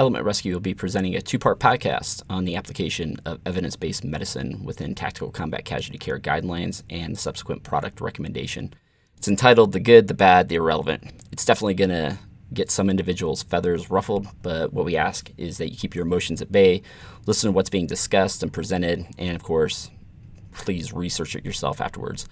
Element Rescue will be presenting a two part podcast on the application of evidence based medicine within tactical combat casualty care guidelines and subsequent product recommendation. It's entitled The Good, the Bad, the Irrelevant. It's definitely going to get some individuals' feathers ruffled, but what we ask is that you keep your emotions at bay, listen to what's being discussed and presented, and of course, please research it yourself afterwards.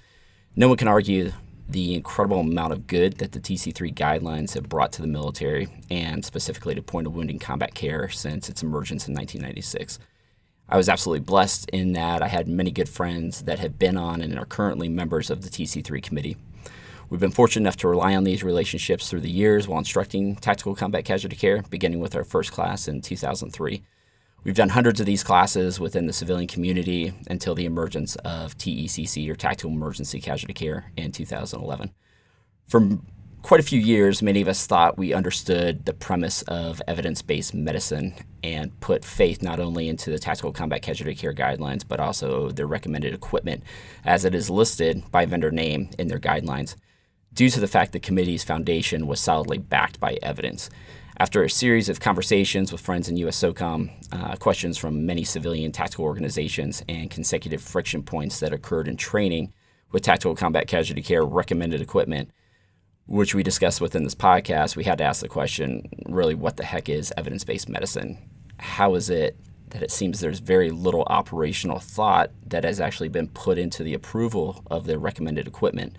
No one can argue the incredible amount of good that the TC3 guidelines have brought to the military and specifically to point of wounding combat care since its emergence in 1996. I was absolutely blessed in that I had many good friends that have been on and are currently members of the TC3 committee. We've been fortunate enough to rely on these relationships through the years while instructing tactical combat casualty care, beginning with our first class in 2003. We've done hundreds of these classes within the civilian community until the emergence of TECC or Tactical Emergency Casualty Care in 2011. For quite a few years, many of us thought we understood the premise of evidence based medicine and put faith not only into the Tactical Combat Casualty Care guidelines, but also their recommended equipment as it is listed by vendor name in their guidelines due to the fact the committee's foundation was solidly backed by evidence. After a series of conversations with friends in US SOCOM, uh, questions from many civilian tactical organizations, and consecutive friction points that occurred in training with tactical combat casualty care recommended equipment, which we discussed within this podcast, we had to ask the question really, what the heck is evidence based medicine? How is it that it seems there's very little operational thought that has actually been put into the approval of the recommended equipment?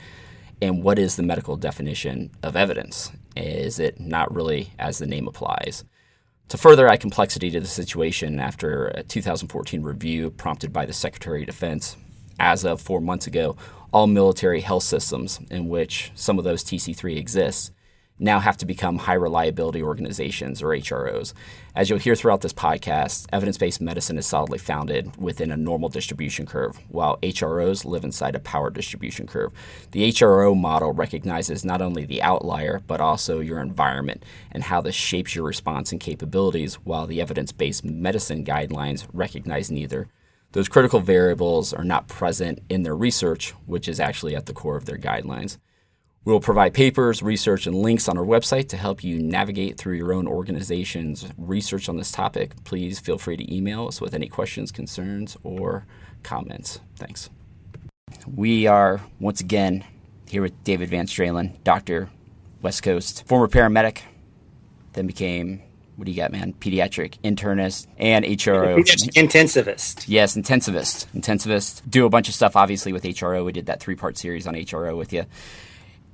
and what is the medical definition of evidence? Is it not really as the name applies? To further add complexity to the situation, after a 2014 review prompted by the Secretary of Defense, as of four months ago, all military health systems in which some of those TC3 exists now have to become high reliability organizations or HROs. As you'll hear throughout this podcast, evidence based medicine is solidly founded within a normal distribution curve, while HROs live inside a power distribution curve. The HRO model recognizes not only the outlier, but also your environment and how this shapes your response and capabilities, while the evidence based medicine guidelines recognize neither. Those critical variables are not present in their research, which is actually at the core of their guidelines. We will provide papers, research, and links on our website to help you navigate through your own organization's research on this topic. Please feel free to email us with any questions, concerns, or comments. Thanks. We are once again here with Daved VanStralen, doctor, West Coast, former paramedic, then became what do you got, man? Pediatric internist and HRO. Intensivist. Yes, intensivist. Intensivist. Do a bunch of stuff, obviously, with HRO. We did that three part series on HRO with you.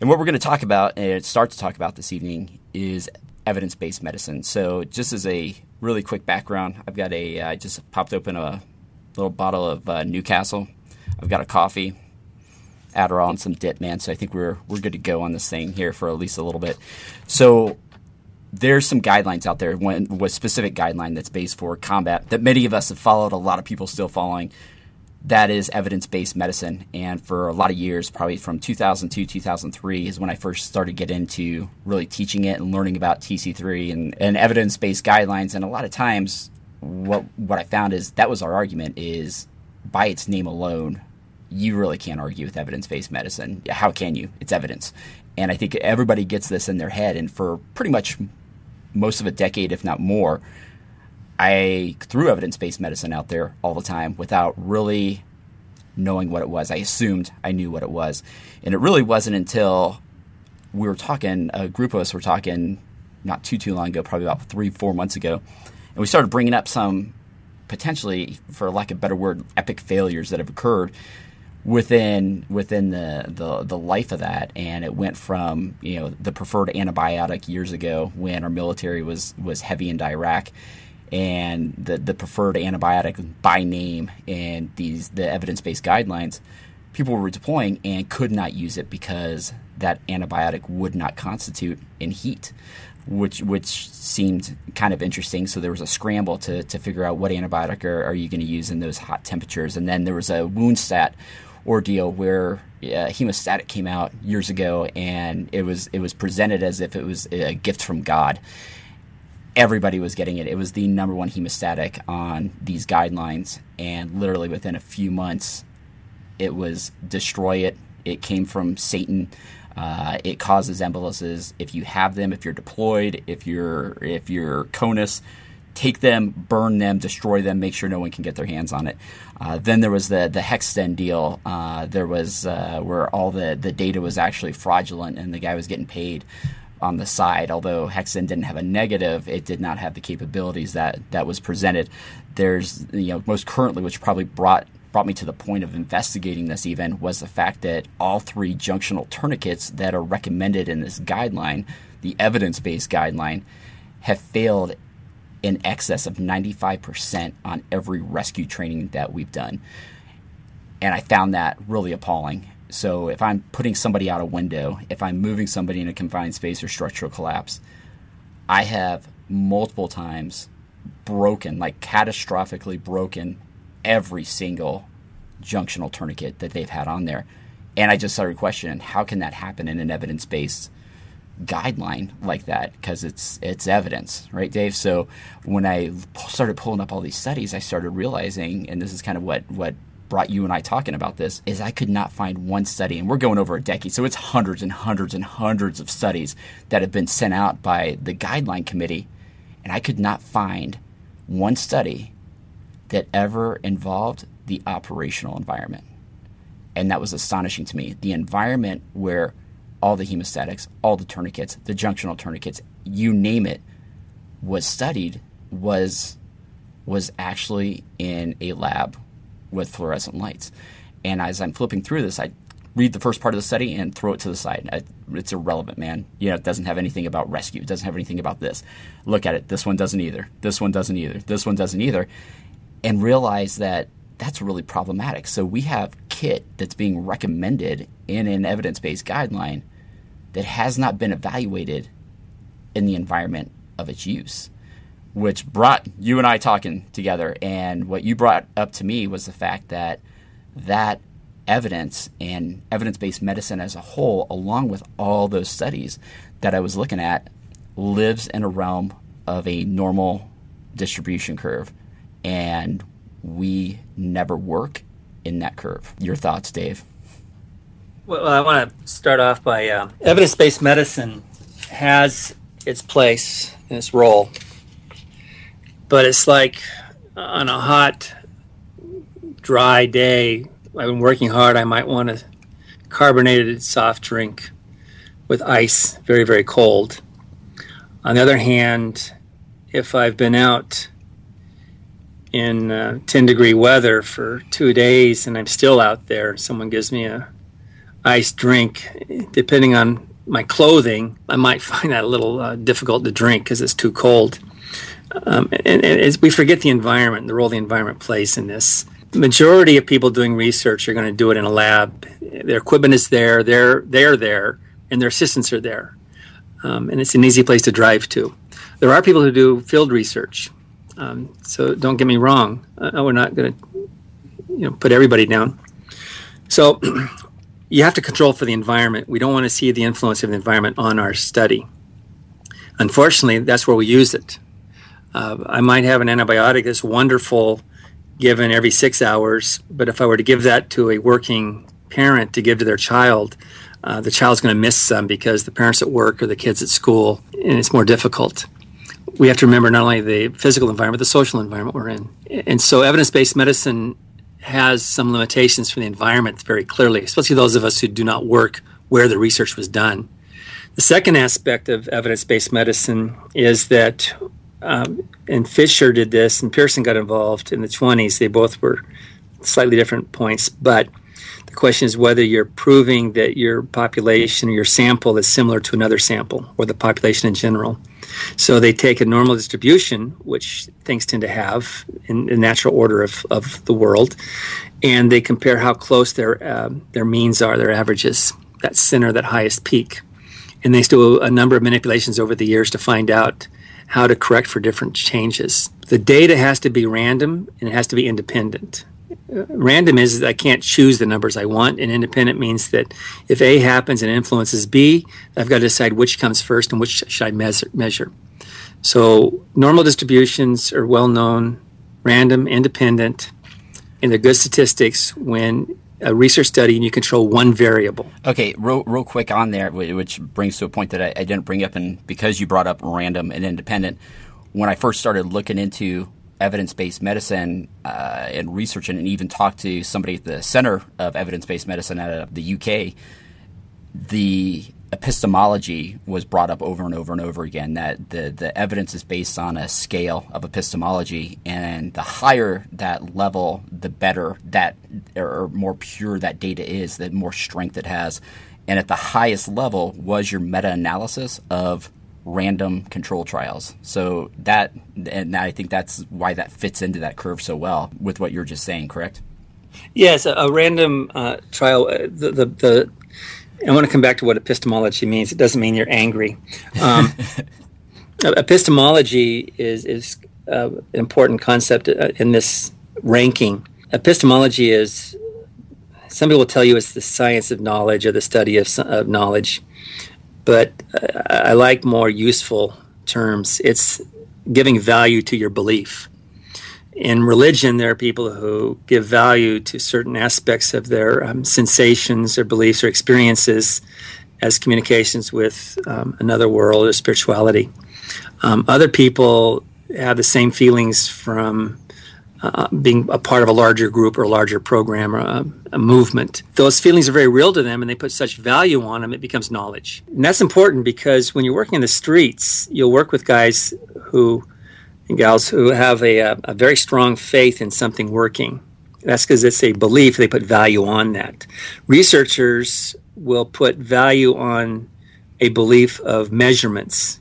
And what we're going to talk about and start to talk about this evening is evidence based medicine. So, just as a really quick background, I've got a, I just popped open a little bottle of uh, Newcastle. I've got a coffee, Adderall, and some dip, man. So, I think we're, we're good to go on this thing here for at least a little bit. So, there's some guidelines out there, one, specific guideline that's based for combat that many of us have followed, a lot of people still following that is evidence based medicine. And for a lot of years, probably from 2002, 2003, is when I first started to get into really teaching it and learning about TC3 and, and evidence based guidelines. And a lot of times, what, what I found is that was our argument is by its name alone, you really can't argue with evidence based medicine. How can you? It's evidence. And I think everybody gets this in their head. And for pretty much most of a decade, if not more, I threw evidence based medicine out there all the time without really knowing what it was. I assumed I knew what it was. And it really wasn't until we were talking, a group of us were talking not too, too long ago, probably about three, four months ago. And we started bringing up some potentially, for lack of a better word, epic failures that have occurred within within the, the the life of that and it went from you know the preferred antibiotic years ago when our military was was heavy into Iraq and the, the preferred antibiotic by name and these the evidence based guidelines, people were deploying and could not use it because that antibiotic would not constitute in heat, which which seemed kind of interesting. So there was a scramble to, to figure out what antibiotic are, are you going to use in those hot temperatures, and then there was a WoundStat ordeal where uh, hemostatic came out years ago, and it was it was presented as if it was a gift from God everybody was getting it. It was the number one hemostatic on these guidelines, and literally within a few months, it was destroy it. It came from Satan. Uh, it causes emboluses if you have them, if you're deployed, if you're if you're CONUS, take them, burn them, destroy them, make sure no one can get their hands on it. Uh, then there was the the Hextend deal. Uh, there was uh, where all the the data was actually fraudulent and the guy was getting paid on the side. Although Hextend didn't have a negative, it did not have the capabilities that that was presented. There's you know most currently, which probably brought brought me to the point of investigating this even was the fact that all three junctional tourniquets that are recommended in this guideline, the evidence-based guideline, have failed in excess of 95% on every rescue training that we've done. And I found that really appalling. So if I'm putting somebody out a window, if I'm moving somebody in a confined space or structural collapse, I have multiple times broken, like catastrophically broken every single junctional tourniquet that they've had on there. And I just started questioning how can that happen in an evidence based guideline like that because it's it's evidence, right, Dave? So when I started pulling up all these studies, I started realizing, and this is kind of what what brought you and I talking about this, is I could not find one study, and we're going over a decade, so it's hundreds and hundreds and hundreds of studies that have been sent out by the guideline committee, and I could not find one study that ever involved the operational environment. And that was astonishing to me. The environment where all the hemostatics, all the tourniquets, the junctional tourniquets, you name it, was studied was was actually in a lab with fluorescent lights. And as I'm flipping through this, I read the first part of the study and throw it to the side. I, it's irrelevant, man. You know, it doesn't have anything about rescue. It doesn't have anything about this. Look at it. This one doesn't either. This one doesn't either. This one doesn't either. And realize that that's really problematic. So we have kit that's being recommended in an evidence-based guideline that has not been evaluated in the environment of its use, which brought you and I talking together. And what you brought up to me was the fact that that evidence and evidence-based medicine as a whole, along with all those studies that I was looking at, lives in a realm of a normal distribution curve. And we never work in that curve. Your thoughts, Dave? Well, I want to start off by uh, evidence based medicine has its place and its role, but it's like on a hot, dry day. I've been working hard. I might want a carbonated soft drink with ice, very, very cold. On the other hand, if I've been out in uh, 10 degree weather for two days and I'm still out there. Someone gives me a iced drink. Depending on my clothing, I might find that a little uh, difficult to drink because it's too cold. Um, and, and we forget the environment, the role the environment plays in this. The majority of people doing research are going to do it in a lab. Their equipment is there, they're, they're there, and their assistants are there. Um, and it's an easy place to drive to. There are people who do field research um, so don't get me wrong. Uh, we're not going to, you know, put everybody down. So you have to control for the environment. We don't want to see the influence of the environment on our study. Unfortunately, that's where we use it. Uh, I might have an antibiotic that's wonderful given every six hours, but if I were to give that to a working parent to give to their child, uh, the child's going to miss some because the parents at work or the kids at school, and it's more difficult we have to remember not only the physical environment, the social environment we're in. And so evidence based medicine has some limitations for the environment very clearly, especially those of us who do not work where the research was done. The second aspect of evidence based medicine is that, um, and Fisher did this, and Pearson got involved in the 20s. They both were slightly different points, but the question is whether you're proving that your population or your sample is similar to another sample or the population in general. So they take a normal distribution, which things tend to have in the natural order of, of the world, and they compare how close their uh, their means are, their averages, that center, that highest peak. And they do a number of manipulations over the years to find out how to correct for different changes. The data has to be random and it has to be independent uh, random is I can't choose the numbers I want, and independent means that if A happens and influences B, I've got to decide which comes first and which should I measure. measure. So normal distributions are well known, random, independent, and they're good statistics when a research study and you control one variable. Okay, real, real quick on there, which brings to a point that I, I didn't bring up, and because you brought up random and independent, when I first started looking into evidence based medicine uh, and researching, and even talked to somebody at the Center of Evidence Based Medicine at uh, the UK, the epistemology was brought up over and over and over again that the, the evidence is based on a scale of epistemology and the higher that level the better that or more pure that data is the more strength it has. And at the highest level was your meta-analysis of random control trials. So that and i think that's why that fits into that curve so well with what you're just saying correct? Yes a, a random uh, trial uh, the, the, the I want to come back to what epistemology means. It doesn't mean you're angry. Um, epistemology is is uh, an important concept uh, in this ranking. Epistemology is some people will tell you it's the science of knowledge or the study of, of knowledge, but uh, I like more useful terms. It's giving value to your belief in religion, there are people who give value to certain aspects of their um, sensations or beliefs or experiences as communications with um, another world or spirituality. Um, other people have the same feelings from uh, being a part of a larger group or a larger program or a, a, movement. Those feelings are very real to them and they put such value on them, it becomes knowledge. And that's important because when you're working in the streets, you'll work with guys who and gals who have a, a very strong faith in something working. That's because it's a belief, they put value on that. Researchers will put value on a belief of measurements,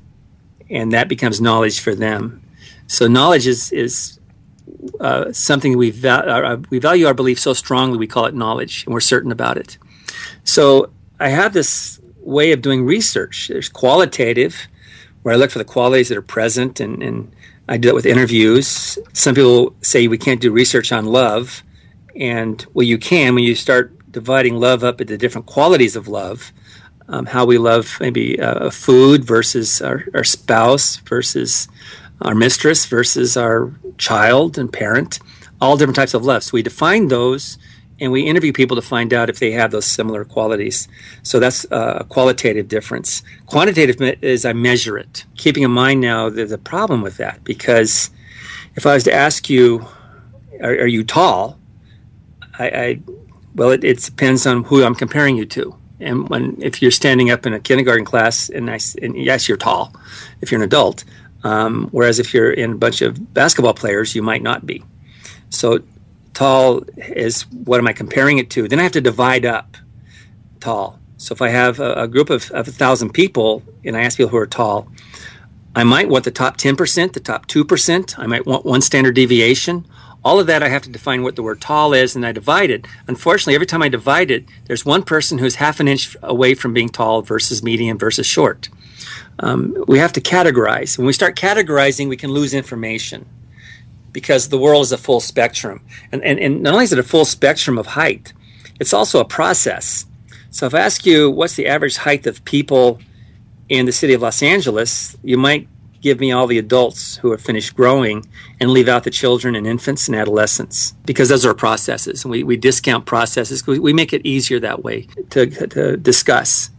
and that becomes knowledge for them. So, knowledge is, is uh, something we, val- uh, we value our belief so strongly, we call it knowledge, and we're certain about it. So, I have this way of doing research. There's qualitative, where I look for the qualities that are present and, and I do that with interviews. Some people say we can't do research on love. And well, you can when you start dividing love up into different qualities of love. Um, how we love maybe uh, food versus our, our spouse versus our mistress versus our child and parent, all different types of love. So we define those and we interview people to find out if they have those similar qualities. So that's a qualitative difference. Quantitative is I measure it. Keeping in mind now, a problem with that because if I was to ask you, are, are you tall? I, I well, it, it, depends on who I'm comparing you to. And when if you're standing up in a kindergarten class and I and yes, you're tall, if you're an adult. Um, whereas if you're in a bunch of basketball players, you might not be. So tall is what am I comparing it to? Then I have to divide up tall. So if I have a, a group of, of a thousand people and I ask people who are tall, I might want the top 10%, the top 2%. I might want one standard deviation. All of that, I have to define what the word tall is, and I divide it. Unfortunately, every time I divide it, there's one person who's half an inch away from being tall versus medium versus short. Um, we have to categorize. When we start categorizing, we can lose information because the world is a full spectrum. And, and, and not only is it a full spectrum of height, it's also a process. So if I ask you what's the average height of people in the city of Los Angeles, you might give me all the adults who have finished growing and leave out the children and infants and adolescents because those are processes. And we, we discount processes. We, we make it easier that way to, to discuss.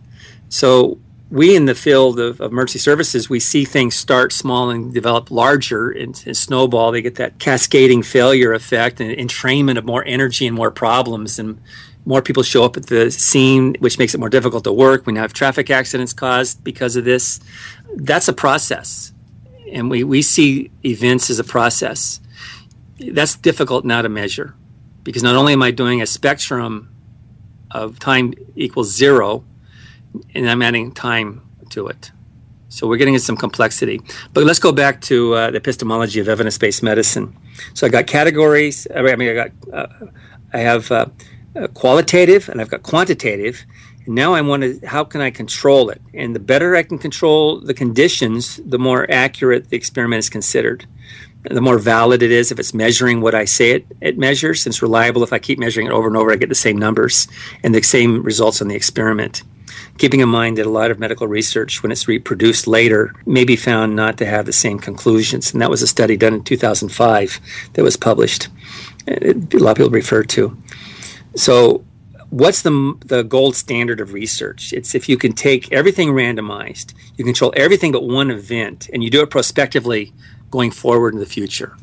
So we in the field of, of, emergency services, we see things start small and develop larger and, and snowball. They get that cascading failure effect and entrainment of more energy and more problems, and more people show up at the scene, which makes it more difficult to work. We now have traffic accidents caused because of this. That's a process, and we, we see events as a process. That's difficult now to measure because not only am I doing a spectrum of time equals zero and I'm adding time to it. So we're getting into some complexity. But let's go back to uh, the epistemology of evidence-based medicine. So I got categories. I mean, I got uh, I have uh, uh qualitative and I've got quantitative. And now I want to how can I control it? And the better I can control the conditions, the more accurate the experiment is considered. The more valid it is if it's measuring what I say it, it measures. It's reliable. If I keep measuring it over and over, I get the same numbers and the same results on the experiment keeping in mind that a lot of medical research, when it's reproduced later, may be found not to have the same conclusions. And that was a study done in 2005 that was published. Uh, a lot of people refer to. So what's the the gold standard of research? It's if you can take everything randomized, you control everything but one event, and you do it prospectively going forward in the future.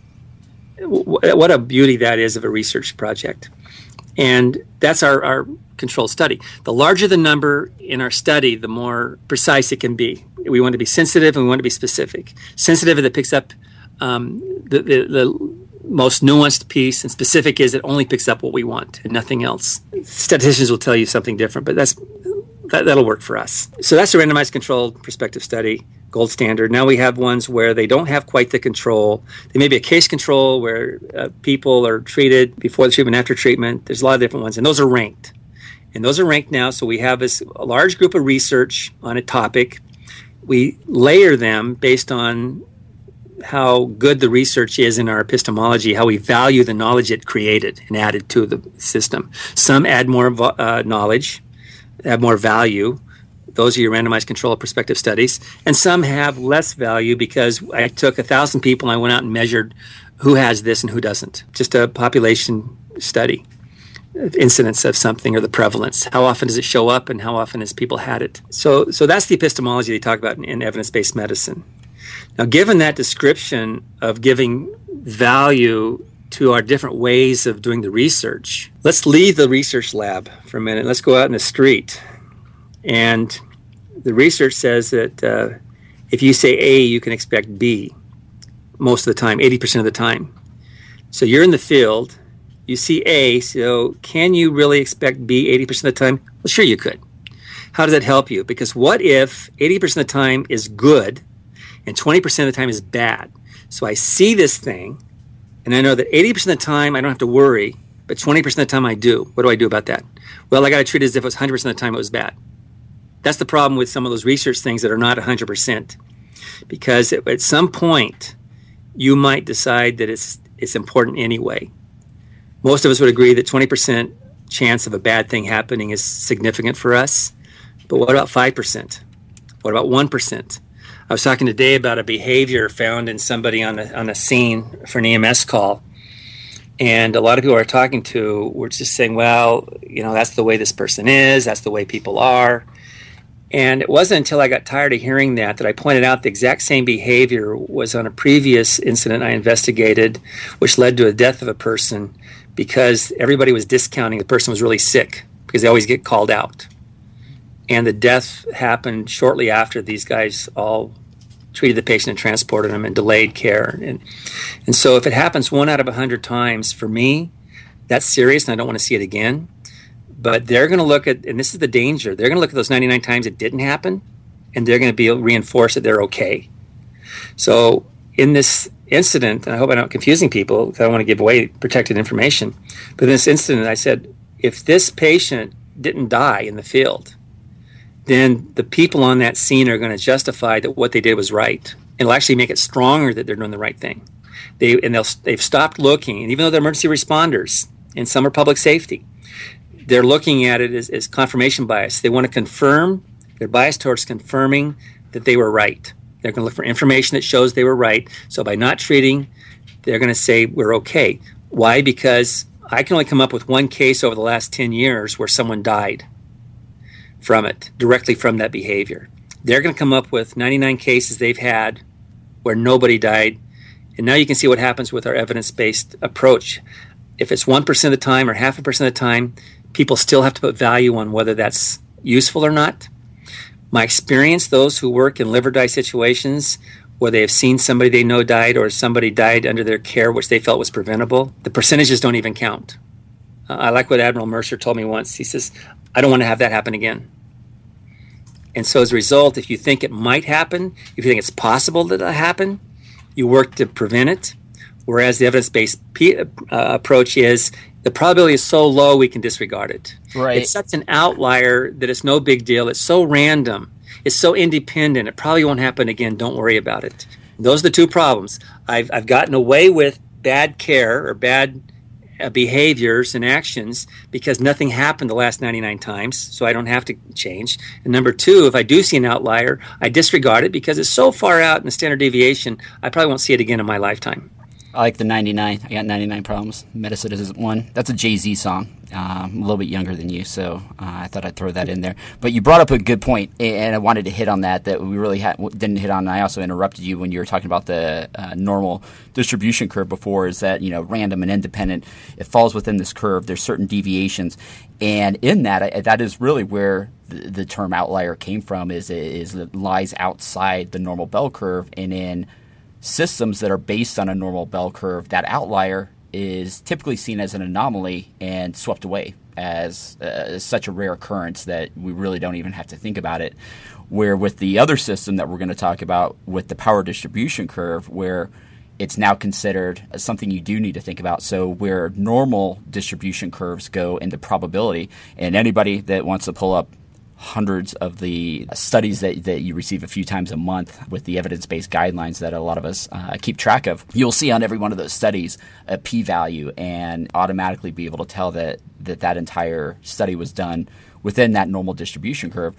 What a beauty that is of a research project. And that's our, our controlled study. The larger the number in our study, the more precise it can be. We want to be sensitive and we want to be specific. Sensitive that picks up um, the, the, the most nuanced piece, and specific is it only picks up what we want and nothing else. Statisticians will tell you something different, but that's that, that'll work for us. So that's a randomized controlled prospective study gold standard. Now we have ones where they don't have quite the control. They may be a case control where uh, people are treated before the treatment, after treatment. There's a lot of different ones, and those are ranked. And those are ranked now. So we have this a large group of research on a topic. We layer them based on how good the research is in our epistemology, how we value the knowledge it created and added to the system. Some add more uh, knowledge, have more value those are your randomized control prospective studies. And some have less value because I took a thousand people and I went out and measured who has this and who doesn't. Just a population study, incidence of something or the prevalence. How often does it show up and how often has people had it? So, so that's the epistemology they talk about in, in evidence based medicine. Now, given that description of giving value to our different ways of doing the research, let's leave the research lab for a minute. Let's go out in the street and the research says that uh, if you say A, you can expect B most of the time, 80% of the time. So you're in the field, you see A, so can you really expect B 80% of the time? Well, sure you could. How does that help you? Because what if 80% of the time is good and 20% of the time is bad? So I see this thing and I know that 80% of the time I don't have to worry, but 20% of the time I do. What do I do about that? Well, I got to treat it as if it was 100% of the time it was bad. That's the problem with some of those research things that are not 100%. Because at some point, you might decide that it's, it's important anyway. Most of us would agree that 20% chance of a bad thing happening is significant for us. But what about 5%? What about 1%? I was talking today about a behavior found in somebody on a, on a scene for an EMS call. And a lot of people are talking to were just saying, well, you know, that's the way this person is, that's the way people are. And it wasn't until I got tired of hearing that that I pointed out the exact same behavior was on a previous incident I investigated, which led to a death of a person because everybody was discounting the person was really sick because they always get called out. And the death happened shortly after these guys all treated the patient and transported them and delayed care. And, and so if it happens one out of a hundred times for me, that's serious and I don't want to see it again but they're going to look at, and this is the danger, they're going to look at those 99 times it didn't happen, and they're going to be reinforced that they're okay. So in this incident, and I hope I'm not confusing people because I don't want to give away protected information, but in this incident, I said, if this patient didn't die in the field, then the people on that scene are going to justify that what they did was right. It'll actually make it stronger that they're doing the right thing. They and they'll they've stopped looking, and even though they're emergency responders and some are public safety, they're looking at it as, as confirmation bias. They want to confirm, they're biased towards confirming that they were right. They're going to look for information that shows they were right. So by not treating, they're going to say we're okay. Why? Because I can only come up with one case over the last 10 years where someone died from it, directly from that behavior. They're going to come up with 99 cases they've had where nobody died. And now you can see what happens with our evidence based approach. If it's 1% of the time or half a percent of the time, people still have to put value on whether that's useful or not. My experience, those who work in live or die situations where they have seen somebody they know died or somebody died under their care, which they felt was preventable, the percentages don't even count. Uh, I like what Admiral Mercer told me once. He says, I don't want to have that happen again. And so, as a result, if you think it might happen, if you think it's possible that it'll happen, you work to prevent it. Whereas the evidence based uh, approach is the probability is so low we can disregard it. Right. It's such an outlier that it's no big deal. It's so random. It's so independent. It probably won't happen again. Don't worry about it. Those are the two problems. I've, I've gotten away with bad care or bad uh, behaviors and actions because nothing happened the last 99 times, so I don't have to change. And number two, if I do see an outlier, I disregard it because it's so far out in the standard deviation, I probably won't see it again in my lifetime. I like the 99. I got 99 problems. Medicine isn't one. That's a Jay Z song. I'm a little bit younger than you, so uh, I thought I'd throw that in there. But you brought up a good point, and I wanted to hit on that that we really ha- didn't hit on. And I also interrupted you when you were talking about the uh, normal distribution curve before. Is that you know random and independent? It falls within this curve. There's certain deviations, and in that, I, that is really where the, the term outlier came from. Is is it lies outside the normal bell curve, and in systems that are based on a normal bell curve, that outlier is typically seen as an anomaly and swept away as uh, such a rare occurrence that we really don't even have to think about it. Where with the other system that we're going to talk about with the power distribution curve, where it's now considered something you do need to think about. So, where normal distribution curves go into probability, and anybody that wants to pull up hundreds of the studies that, that you receive a few times a month with the evidence based guidelines that a lot of us uh, keep track of. You'll see on every one of those studies a p value and automatically be able to tell that, that that entire study was done within that normal distribution curve.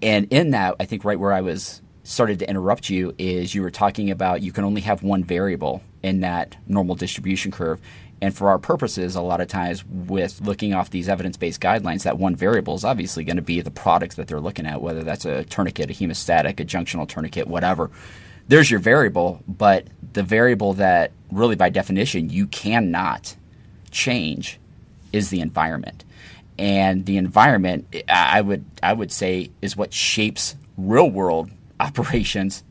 And in that, I think right where I was started to interrupt you is you were talking about you can only have one variable in that normal distribution curve. And for our purposes, a lot of times with looking off these evidence based guidelines, that one variable is obviously going to be the product that they're looking at, whether that's a tourniquet, a hemostatic, a junctional tourniquet, whatever. There's your variable, but the variable that really by definition you cannot change is the environment. And the environment, I would I would say, is what shapes real world operations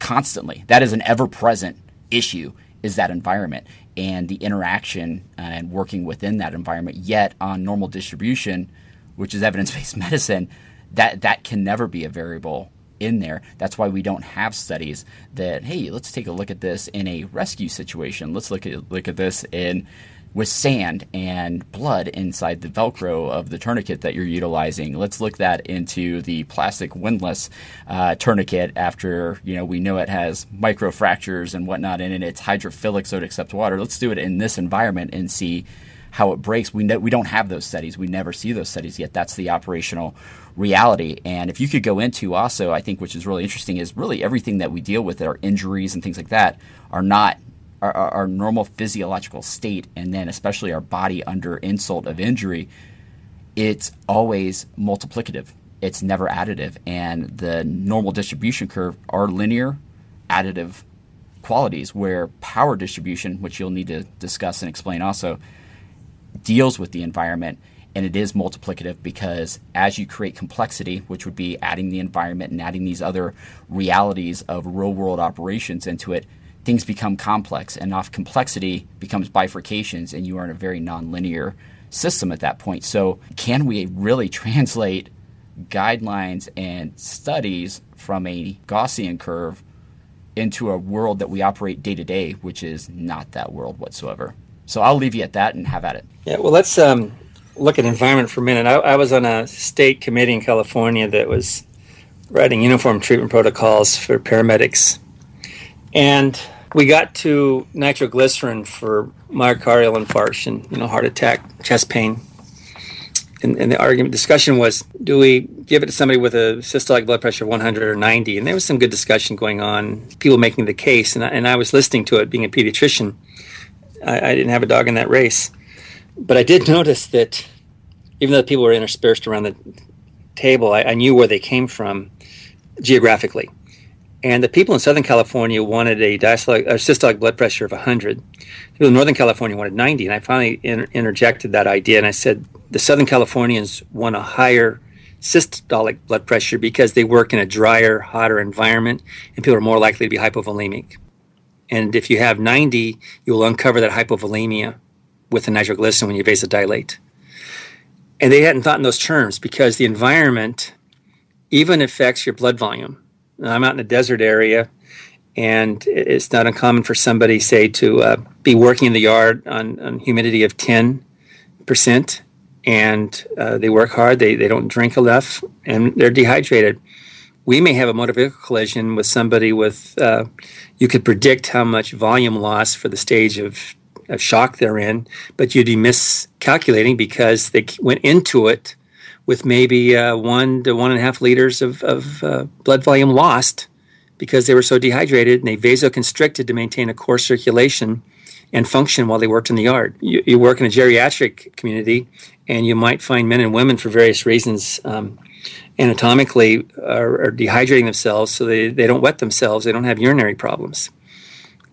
constantly. That is an ever present issue is that environment and the interaction uh, and working within that environment. Yet on normal distribution, which is evidence-based medicine, that that can never be a variable in there. That's why we don't have studies that hey, let's take a look at this in a rescue situation. Let's look at look at this in with sand and blood inside the Velcro of the tourniquet that you're utilizing. Let's look that into the plastic windlass uh, tourniquet after you know we know it has micro fractures and whatnot in it. It's hydrophilic, so it accepts water. Let's do it in this environment and see how it breaks. We we don't have those studies. We never see those studies yet. That's the operational reality. And if you could go into also, I think which is really interesting is really everything that we deal with, our injuries and things like that, are not our, our, normal physiological state, and then especially our body under insult of injury, it's always multiplicative. It's never additive. And the normal distribution curve are linear, additive qualities, where power distribution, which you'll need to discuss and explain also, deals with the environment and it is multiplicative because as you create complexity, which would be adding the environment and adding these other realities of real world operations into it, things become complex, and off complexity becomes bifurcations, and you are in a very nonlinear system at that point. So, can we really translate guidelines and studies from a Gaussian curve into a world that we operate day to day, which is not that world whatsoever? So, I'll leave you at that and have at it. Yeah, well, let's um, look at environment for a minute. I, I was on a state committee in California that was writing uniform treatment protocols for paramedics. And we got to nitroglycerin for myocardial infarction, you know, heart attack, chest pain. And, and, the argument discussion was do we give it to somebody with a systolic blood pressure of 100 or 90 and there was some good discussion going on people making the case and I, and I was listening to it being a pediatrician. I, I, didn't have a dog in that race. But i did notice that even though the people were interspersed around the table I, I knew where they came from geographically and the people in Southern California wanted a diastolic, a systolic blood pressure of 100. People in Northern California wanted 90. And I finally inter- interjected that idea and I said, the Southern Californians want a higher systolic blood pressure because they work in a drier, hotter environment and people are more likely to be hypovolemic. And if you have 90, you will uncover that hypovolemia with the nitroglycerin when you vasodilate. And they hadn't thought in those terms because the environment even affects your blood volume. I'm out in a desert area, and it's not uncommon for somebody, say, to uh, be working in the yard on, on humidity of 10%, and uh, they work hard, they, they don't drink enough, and they're dehydrated. We may have a motor vehicle collision with somebody with, uh, you could predict how much volume loss for the stage of, of shock they're in, but you'd be miscalculating because they went into it with maybe uh, one to one and a half liters of, of uh, blood volume lost because they were so dehydrated and they vasoconstricted to maintain a core circulation and function while they worked in the yard. You, you work in a geriatric community, and you might find men and women for various reasons um, anatomically are, are, dehydrating themselves so they, they don't wet themselves, they don't have urinary problems.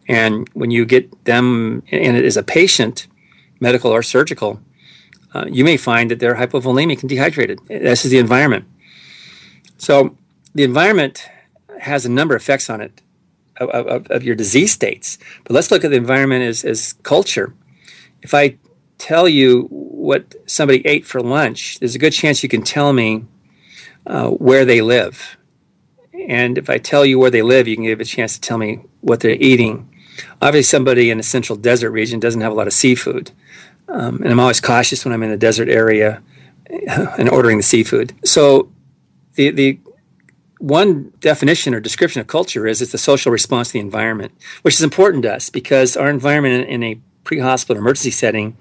And when you get them, and it is a patient, medical or surgical, uh, you may find that they're hypovolemic and dehydrated. This is the environment. So the environment has a number of effects on it of, of, of your disease states. But let's look at the environment as, as culture. If I tell you what somebody ate for lunch, there's a good chance you can tell me uh, where they live. And if I tell you where they live, you can give a chance to tell me what they're eating. Obviously, somebody in a central desert region doesn't have a lot of seafood. Um, and I'm always cautious when I'm in the desert area and ordering the seafood. So the, the one definition or description of culture is it's the social response to the environment, which is important to us because our environment in, in a pre-hospital emergency setting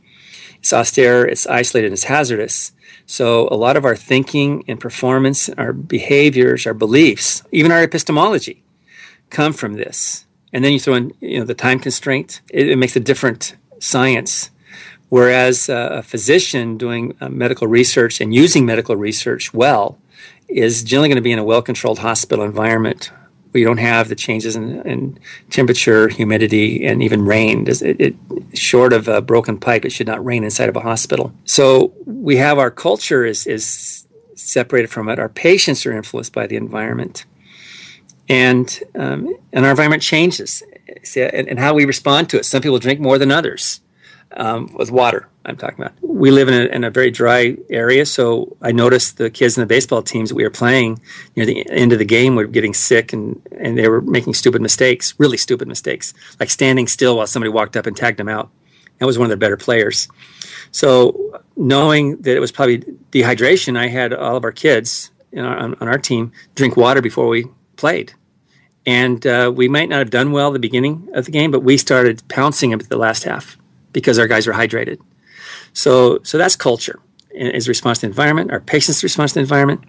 it's austere, it's isolated, it's hazardous. So a lot of our thinking and performance, our behaviors, our beliefs, even our epistemology, come from this. And then you throw in, you know, the time constraint. It, it makes a different science. Whereas uh, a physician doing uh, medical research and using medical research well is generally going to be in a well controlled hospital environment where you don't have the changes in, in temperature, humidity, and even rain. It, it, short of a broken pipe, it should not rain inside of a hospital. So we have our culture is, is separated from it. Our patients are influenced by the environment. And, um, and our environment changes and, and how we respond to it. Some people drink more than others um, with water. I'm talking about. We live in a, in a, very dry area, so I noticed the kids in the baseball teams that we were playing near the end of the game were getting sick and, and they were making stupid mistakes, really stupid mistakes, like standing still while somebody walked up and tagged them out. That was one of their better players. So, knowing that it was probably dehydration, I had all of our kids our, on, on, our team drink water before we played. And uh, we might not have done well the beginning of the game, but we started pouncing at the last half because our guys were hydrated. So, so that's culture is response to environment. Our patients' response to environment.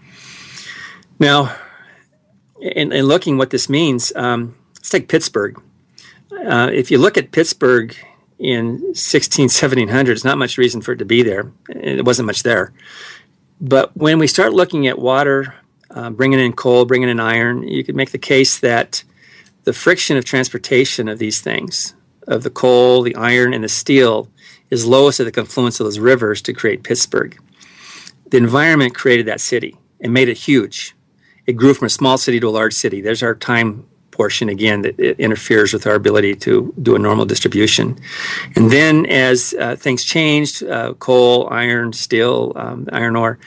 Now, in, in looking what this means, um, let's take Pittsburgh. Uh, if you look at Pittsburgh in 16, 1700, there's not much reason for it to be there. It wasn't much there. But when we start looking at water, uh, bringing in coal, bringing in iron, you could make the case that the friction of transportation of these things, of the coal, the iron, and the steel, is lowest at the confluence of those rivers to create Pittsburgh. The environment created that city and made it huge. It grew from a small city to a large city. There's our time portion again that interferes with our ability to do a normal distribution. And then as uh, things changed, uh, coal, iron, steel, um, iron ore,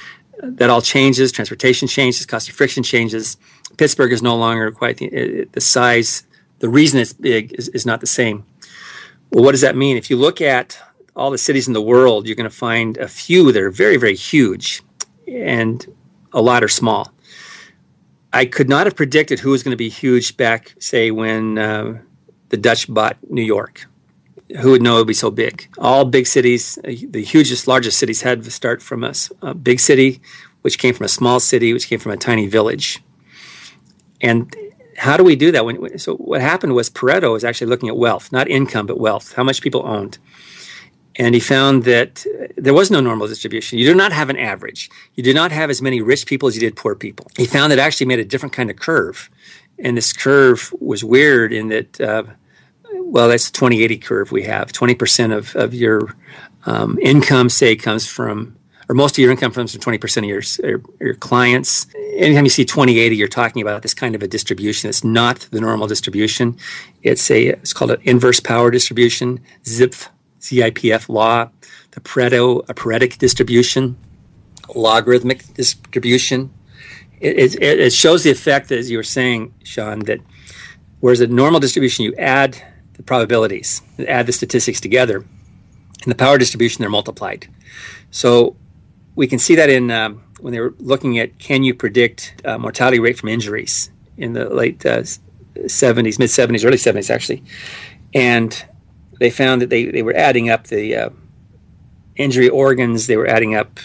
that all changes. Transportation changes, cost of friction changes. Pittsburgh is no longer quite the, the size. The reason it's big is, is not the same. Well, what does that mean? If you look at all the cities in the world, you're going to find a few that are very, very huge, and a lot are small. I could not have predicted who was going to be huge back, say, when uh, the Dutch bought New York. Who would know it would be so big? All big cities, the hugest, largest cities had to start from a big city, which came from a small city, which came from a tiny village. And how do we do that? When, so what happened was Pareto was actually looking at wealth, not income, but wealth, how much people owned and he found that there was no normal distribution. You do not have an average. You do not have as many rich people as you did poor people. He found that actually made a different kind of curve, and this curve was weird in that. Uh, well, that's the 2080 curve we have. 20% of, of your um, income, say, comes from, or most of your income comes from 20% of your, your, er, your clients. Anytime you see 2080, you're talking about this kind of a distribution. It's not the normal distribution. It's a, it's called an inverse power distribution, Zipf CIPF law, the Pareto, a Paretic distribution, logarithmic distribution. It, it, it, shows the effect, as you were saying, Sean, that whereas a normal distribution, you add the probabilities, add the statistics together. In the power distribution, they're multiplied. So we can see that in um, when they were looking at can you predict uh, mortality rate from injuries in the late uh, 70s, mid 70s, early 70s, actually. And they found that they, they were adding up the uh, injury organs, they were adding up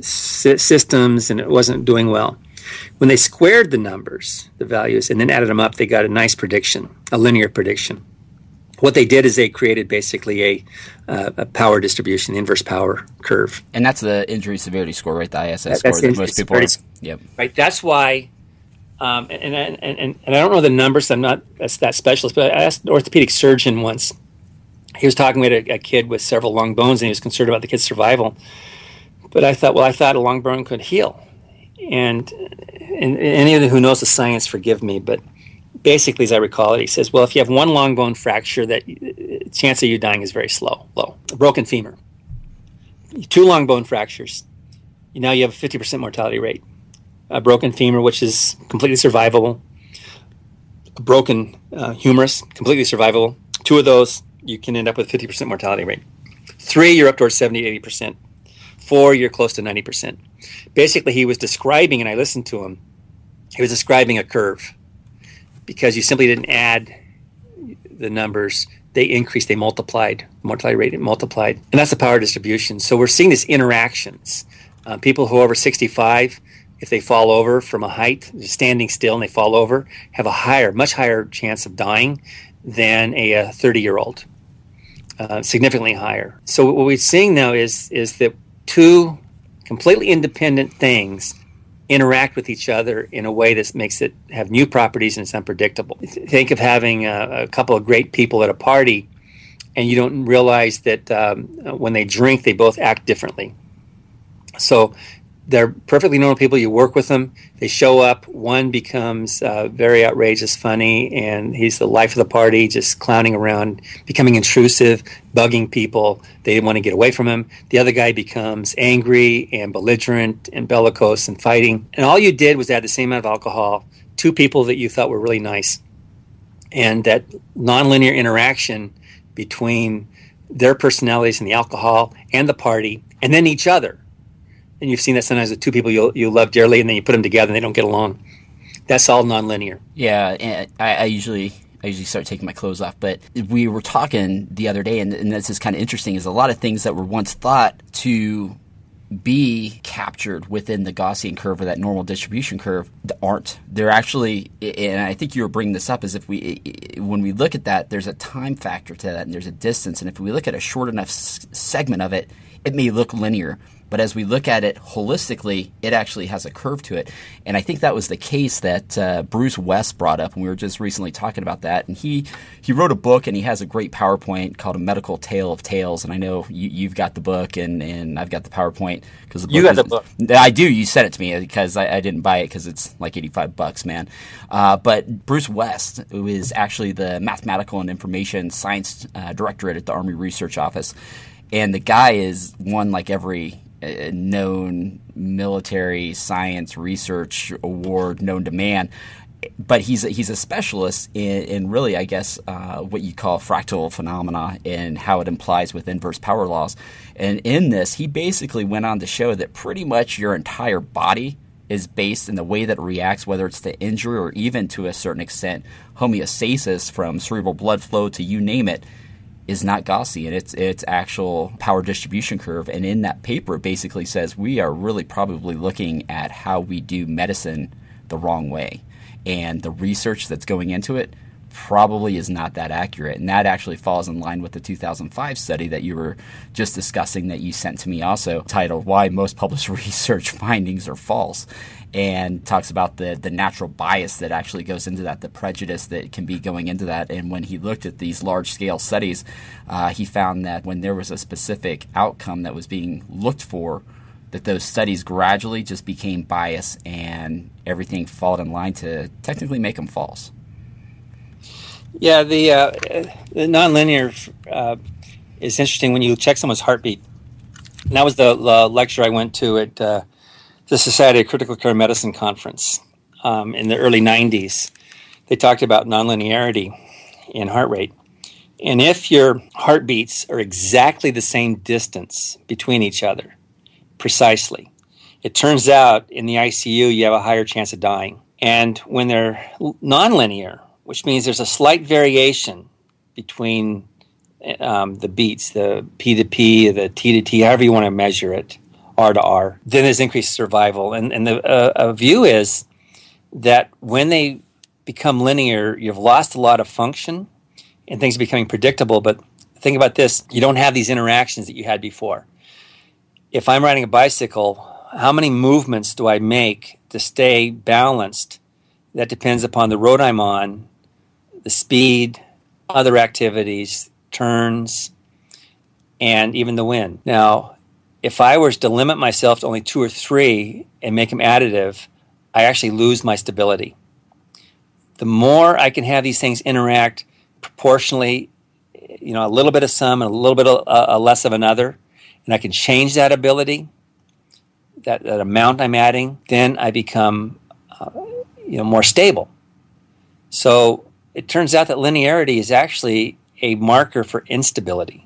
sy- systems, and it wasn't doing well. When they squared the numbers, the values, and then added them up, they got a nice prediction, a linear prediction. What they did is they created basically a, uh, a power distribution, the inverse power curve. And that's the injury severity score, right? The ISS that, score that most people are. Yep. Right. That's why um, and, and, and, and, I don't know the numbers. I'm not that specialist, but I asked an orthopedic surgeon once. He was talking with a, a, kid with several long bones, and he was concerned about the kid's survival. But I thought, well, I thought a long bone could heal. And, and any of you who knows the science, forgive me, but basically, as I recall it, he says, well, if you have one long bone fracture, that chance of you dying is very slow, low. A broken femur, two long bone fractures, now you have a 50% mortality rate a broken femur, which is completely survivable, a broken uh, humerus, completely survivable. Two of those, you can end up with 50% mortality rate. Three, you're up towards 70, 80%. Four, you're close to 90%. Basically, he was describing, and I listened to him, he was describing a curve because you simply didn't add the numbers they increased, they multiplied, mortality rate multiplied, and that's the power distribution. So we're seeing these interactions. Uh, people who are over 65, if they fall over from a height, standing still and they fall over, have a higher, much higher chance of dying than a 30 year old, uh, significantly higher. So what we're seeing now is is that two completely independent things interact with each other in a way that makes it have new properties and it's unpredictable. Think of having a, a couple of great people at a party, and you don't realize that um, when they drink, they both act differently. So they're perfectly normal people. You work with them. They show up. One becomes uh, very outrageous, funny, and he's the life of the party, just clowning around, becoming intrusive, bugging people. They want to get away from him. The other guy becomes angry and belligerent and bellicose and fighting. And all you did was add the same amount of alcohol. Two people that you thought were really nice, and that nonlinear interaction between their personalities and the alcohol and the party, and then each other and you've seen that sometimes with two people you you love dearly, and then you put them together and they don't get along. That's all nonlinear. Yeah, I, I usually I usually start taking my clothes off. But we were talking the other day, and, and this is kind of interesting. Is a lot of things that were once thought to be captured within the Gaussian curve or that normal distribution curve aren't. They're actually, and I think you were bringing this up, is if we, when we look at that, there's a time factor to that, and there's a distance, and if we look at a short enough segment of it, it may look linear. But as we look at it holistically, it actually has a curve to it. And I think that was the case that uh, Bruce West brought up, and we were just recently talking about that. And he, he wrote a book, and he has a great PowerPoint called A Medical Tale of Tales. And I know you, have got the book, and, and I've got the PowerPoint. because You got is, the book. I do. You sent it to me because I, I didn't buy it because it's like 85 bucks, man. Uh, but Bruce West, who is actually the Mathematical and Information Science uh, Directorate at the Army Research Office, and the guy is one like every known military science research award known to man. But he's a, he's a specialist in, in really, I guess, uh, what you call fractal phenomena and how it implies with inverse power laws. And in this, he basically went on to show that pretty much your entire body is based in the way that it reacts, whether it's to injury or even to a certain extent homeostasis from cerebral blood flow to you name it is not Gaussian. It's it's actual power distribution curve. And in that paper, it basically says we are really probably looking at how we do medicine the wrong way, and the research that's going into it probably is not that accurate. And that actually falls in line with the 2005 study that you were just discussing that you sent to me also, titled Why Most Published Research Findings Are False and talks about the the natural bias that actually goes into that, the prejudice that can be going into that. And when he looked at these large scale studies, uh, he found that when there was a specific outcome that was being looked for, that those studies gradually just became biased and everything followed in line to technically make them false. Yeah, the, uh, the nonlinear uh, is interesting when you check someone's heartbeat. And that was the lecture I went to at uh, the Society of Critical Care Medicine conference um, in the early 90s. They talked about nonlinearity in heart rate. And if your heartbeats are exactly the same distance between each other, precisely, it turns out in the ICU you have a higher chance of dying. And when they're nonlinear, which means there's a slight variation between um, the beats, the P to P, the T to T, however you want to measure it, R to R, then there's increased survival. And, and the uh, view is that when they become linear, you've lost a lot of function and things are becoming predictable. But think about this you don't have these interactions that you had before. If I'm riding a bicycle, how many movements do I make to stay balanced? That depends upon the road I'm on, the speed, other activities, turns, and even the wind. Now, if I was to limit myself to only two or three and make them additive, I actually lose my stability. The more I can have these things interact proportionally, you know, a little bit of some and a little bit of, uh, uh, less of another, and I can change that ability, that, that amount I'm adding, then I become, uh, you know, more stable. So it turns out that linearity is actually a marker for instability,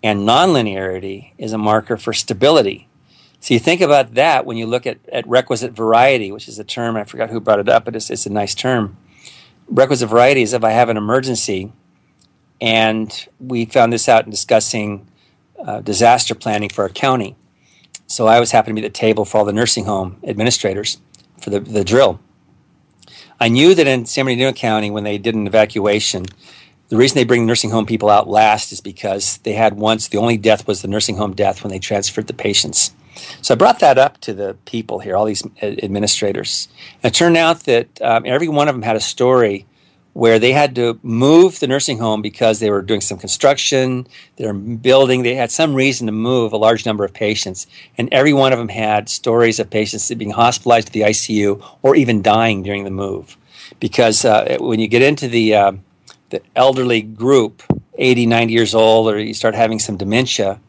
and nonlinearity is a marker for stability. So you think about that when you look at, at requisite variety, which is a term, I forgot who brought it up, but it's, it's a nice term. Requisite variety is if I have an emergency, and we found this out in discussing uh, disaster planning for our county. So I was happening to be at the table for all the nursing home administrators for the, the drill. I knew that in San Bernardino County, when they did an evacuation, the reason they bring nursing home people out last is because they had once the only death was the nursing home death when they transferred the patients. So I brought that up to the people here, all these administrators. And it turned out that um, every one of them had a story where they had to move the nursing home because they were doing some construction, they were building, they had some reason to move a large number of patients. And every one of them had stories of patients being hospitalized to the ICU or even dying during the move. Because uh, when you get into the, uh, the elderly group, 80, 90 years old, or you start having some dementia,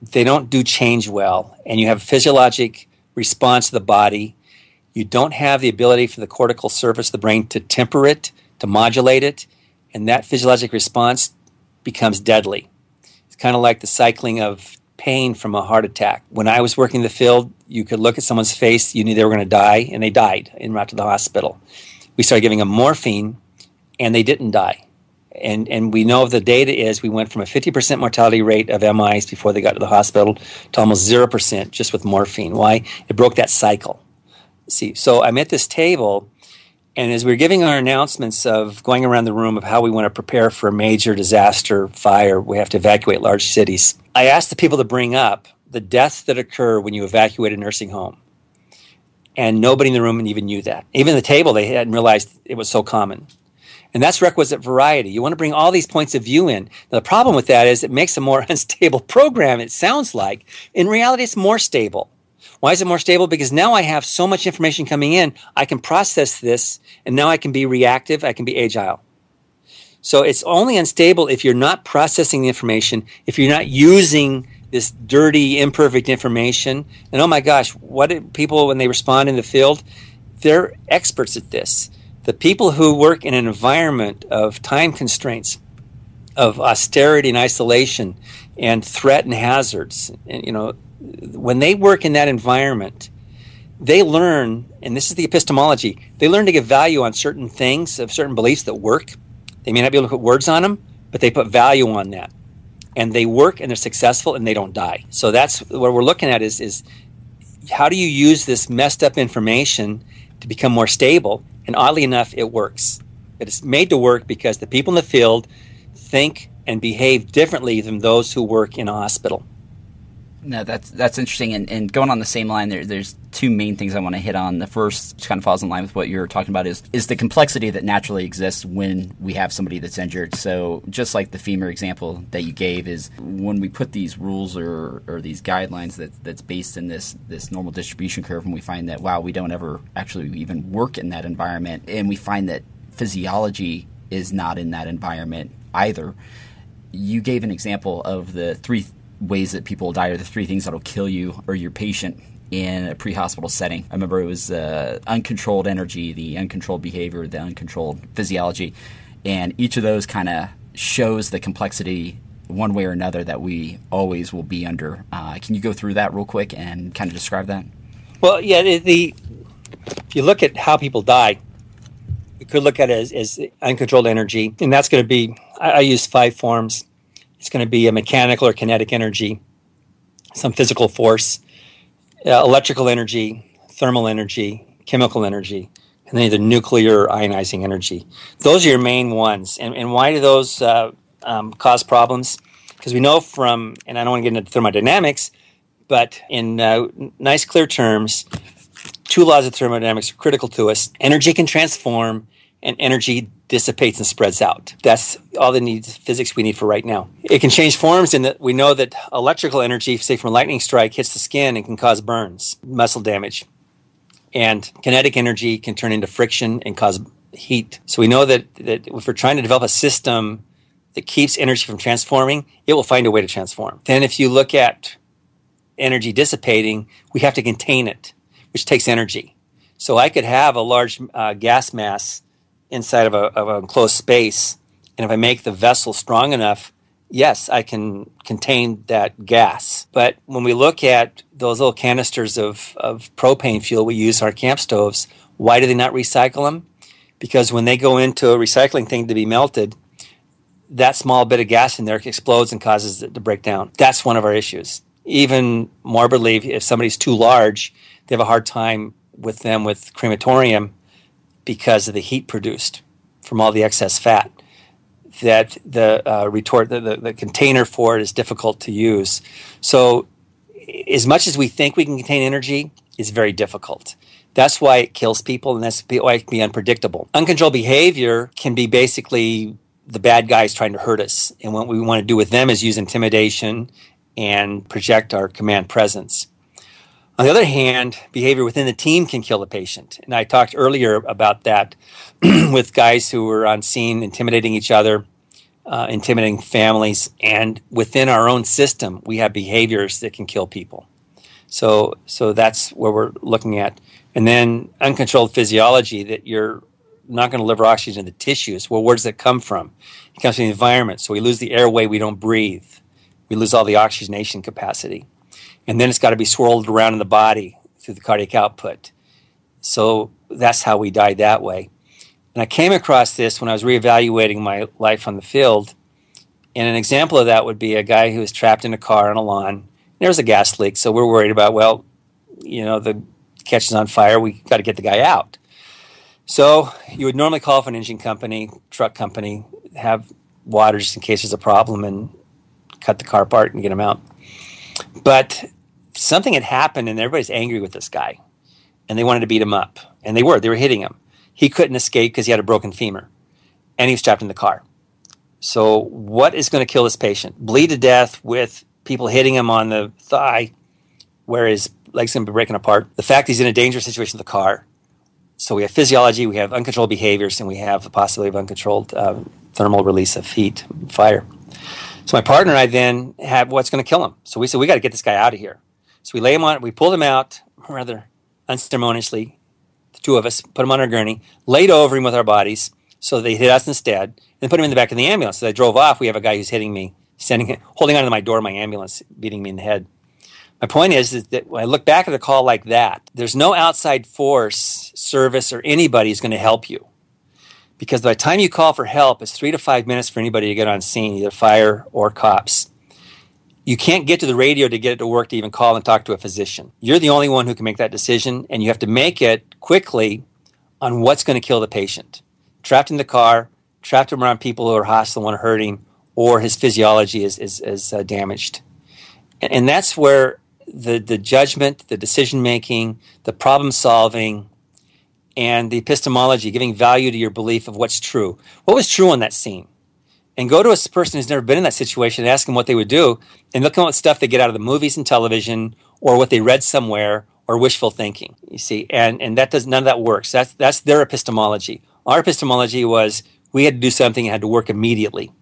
they don't do change well. And you have a physiologic response to the body. You don't have the ability for the cortical surface of the brain to temper it to modulate it, and that physiologic response becomes deadly. It's kind of like the cycling of pain from a heart attack. When I was working in the field, you could look at someone's face, you knew they were going to die, and they died en route to the hospital. We started giving them morphine, and they didn't die. And, and we know the data is we went from a 50% mortality rate of MIs before they got to the hospital to almost 0% just with morphine. Why? It broke that cycle. See, so I'm at this table and as we are giving our announcements of going around the room of how we want to prepare for a major disaster, fire, we have to evacuate large cities, I asked the people to bring up the deaths that occur when you evacuate a nursing home. And nobody in the room even knew that. Even the table, they hadn't realized it was so common. And that's requisite variety. You want to bring all these points of view in. Now, the problem with that is it makes a more unstable program, it sounds like. In reality, it's more stable. Why is it more stable? Because now I have so much information coming in, I can process this, and now I can be reactive, I can be agile. So it's only unstable if you're not processing the information, if you're not using this dirty, imperfect information. And oh my gosh, what do people, when they respond in the field, they're experts at this. The people who work in an environment of time constraints, of austerity and isolation, and threat and hazards, and, you know, when they work in that environment, they learn, and this is the epistemology, they learn to give value on certain things, of certain beliefs that work. They may not be able to put words on them, but they put value on that. And they work and they're successful and they don't die. So that's what we're looking at is, is how do you use this messed up information to become more stable? And oddly enough, it works. It's made to work because the people in the field think and behave differently than those who work in a hospital. No, that's that's interesting. And, and going on the same line, there, there's two main things I want to hit on. The first kind of falls in line with what you're talking about is is the complexity that naturally exists when we have somebody that's injured. So just like the femur example that you gave is when we put these rules or, or these guidelines that that's based in this this normal distribution curve, and we find that wow, we don't ever actually even work in that environment, and we find that physiology is not in that environment either. You gave an example of the three ways that people die are the three things that'll kill you or your patient in a pre-hospital setting. I remember it was uh, uncontrolled energy, the uncontrolled behavior, the uncontrolled physiology, and each of those kind of shows the complexity one way or another that we always will be under. Uh, can you go through that real quick and kind of describe that? Well, yeah, the, the if you look at how people die, you could look at it as, as uncontrolled energy, and that's going to be I, I use five forms it's going to be a mechanical or kinetic energy, some physical force, uh, electrical energy, thermal energy, chemical energy, and then either nuclear or ionizing energy. Those are your main ones. And, and why do those uh, um, cause problems? Because we know from, and I don't want to get into thermodynamics, but in uh, nice, clear terms, two laws of thermodynamics are critical to us. Energy can transform, and energy dissipates and spreads out. That's all the needs physics we need for right now. It can change forms in that we know that electrical energy, say from a lightning strike, hits the skin and can cause burns, muscle damage. And kinetic energy can turn into friction and cause heat. So we know that, that if we're trying to develop a system that keeps energy from transforming, it will find a way to transform. Then if you look at energy dissipating, we have to contain it, which takes energy. So I could have a large uh, gas mass inside of, a, of enclosed space, and if I make the vessel strong enough, yes, I can contain that gas. But when we look at those little canisters of, of propane fuel we use our camp stoves, why do they not recycle them? Because when they go into a recycling thing to be melted, that small bit of gas in there explodes and causes it to break down. That's one of our issues. Even morbidly, if somebody's too large, they have a hard time with them with crematorium because of the heat produced from all the excess fat. That the uh, retort, the, the, the container for it is difficult to use. So, as much as we think we can contain energy, it's very difficult. That's why it kills people, and that's why it can be unpredictable. Uncontrolled behavior can be basically the bad guys trying to hurt us. And what we want to do with them is use intimidation and project our command presence. On the other hand, behavior within the team can kill the patient. And I talked earlier about that with guys who were on scene intimidating each other, uh, intimidating families. And within our own system, we have behaviors that can kill people. So, so that's where we're looking at. And then uncontrolled physiology that you're not going to deliver oxygen to the tissues. Well, where does it come from? It comes from the environment. So we lose the airway, we don't breathe. We lose all the oxygenation capacity and then it's got to be swirled around in the body through the cardiac output. So that's how we died that way. And I came across this when I was reevaluating my life on the field. And an example of that would be a guy who was trapped in a car on a lawn. There was a gas leak, so we're worried about, well, you know, the catch is on fire. We got to get the guy out. So you would normally call for an engine company, truck company, have water just in case there's a problem, and cut the car apart and get him out. But something had happened, and everybody's angry with this guy, and they wanted to beat him up, and they were. They were hitting him. He couldn't escape because he had a broken femur, and he was trapped in the car. So, what is going to kill this patient? Bleed to death with people hitting him on the thigh, where his legs going to be breaking apart. The fact he's in a dangerous situation with the car. So we have physiology, we have uncontrolled behaviors, and we have the possibility of uncontrolled uh, thermal release of heat, fire. So my partner and I then had what's going to kill him. So we said we got to get this guy out of here. So we lay him on. We pulled him out rather unceremoniously. The two of us put him on our gurney, laid over him with our bodies, so they hit us instead, and put him in the back of the ambulance. So they drove off. We have a guy who's hitting me, standing, holding onto my door my ambulance, beating me in the head. My point is, is that when I look back at a call like that, there's no outside force, service, or anybody is going to help you because by the time you call for help, it's three to five minutes for anybody to get on scene, either fire or cops. You can't get to the radio to get it to work to even call and talk to a physician. You're the only one who can make that decision, and you have to make it quickly on what's going to kill the patient. Trapped in the car, trapped him around people who are hostile and want to hurt him, or his physiology is, is, is uh, damaged. And, and that's where the, the judgment, the decision making, the problem solving, and the epistemology, giving value to your belief of what's true. What was true on that scene? And go to a person who's never been in that situation and ask them what they would do, and look at stuff they get out of the movies and television, or what they read somewhere, or wishful thinking. You see, and and that does none of that works. That's that's their epistemology. Our epistemology was we had to do something and had to work immediately,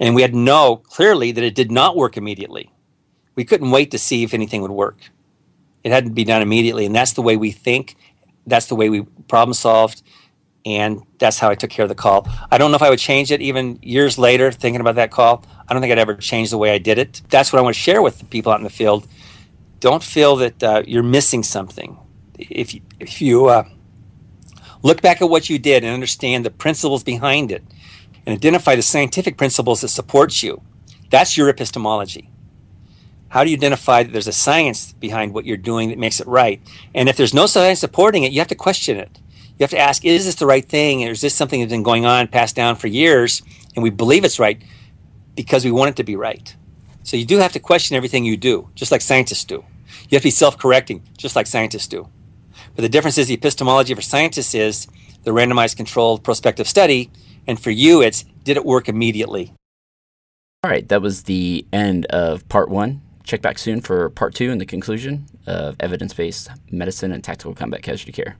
and we had to know clearly that it did not work immediately. We couldn't wait to see if anything would work. It had to be done immediately, and that's the way we think that's the way we problem solved and that's how I took care of the call. I don't know if I would change it even years later, thinking about that call. I don't think I'd ever change the way I did it. That's what I want to share with the people out in the field. Don't feel that uh, you're missing something. If you, if you uh, look back at what you did and understand the principles behind it, and identify the scientific principles that support you, that's your epistemology. How do you identify that there's a science behind what you're doing that makes it right? And if there's no science supporting it, you have to question it. You have to ask, is this the right thing? Or is this something that's been going on, passed down for years, and we believe it's right because we want it to be right? So you do have to question everything you do, just like scientists do. You have to be self correcting, just like scientists do. But the difference is the epistemology for scientists is the randomized controlled prospective study, and for you, it's did it work immediately? All right, that was the end of part one. Check back soon for part two and the conclusion of evidence based medicine and tactical combat casualty care.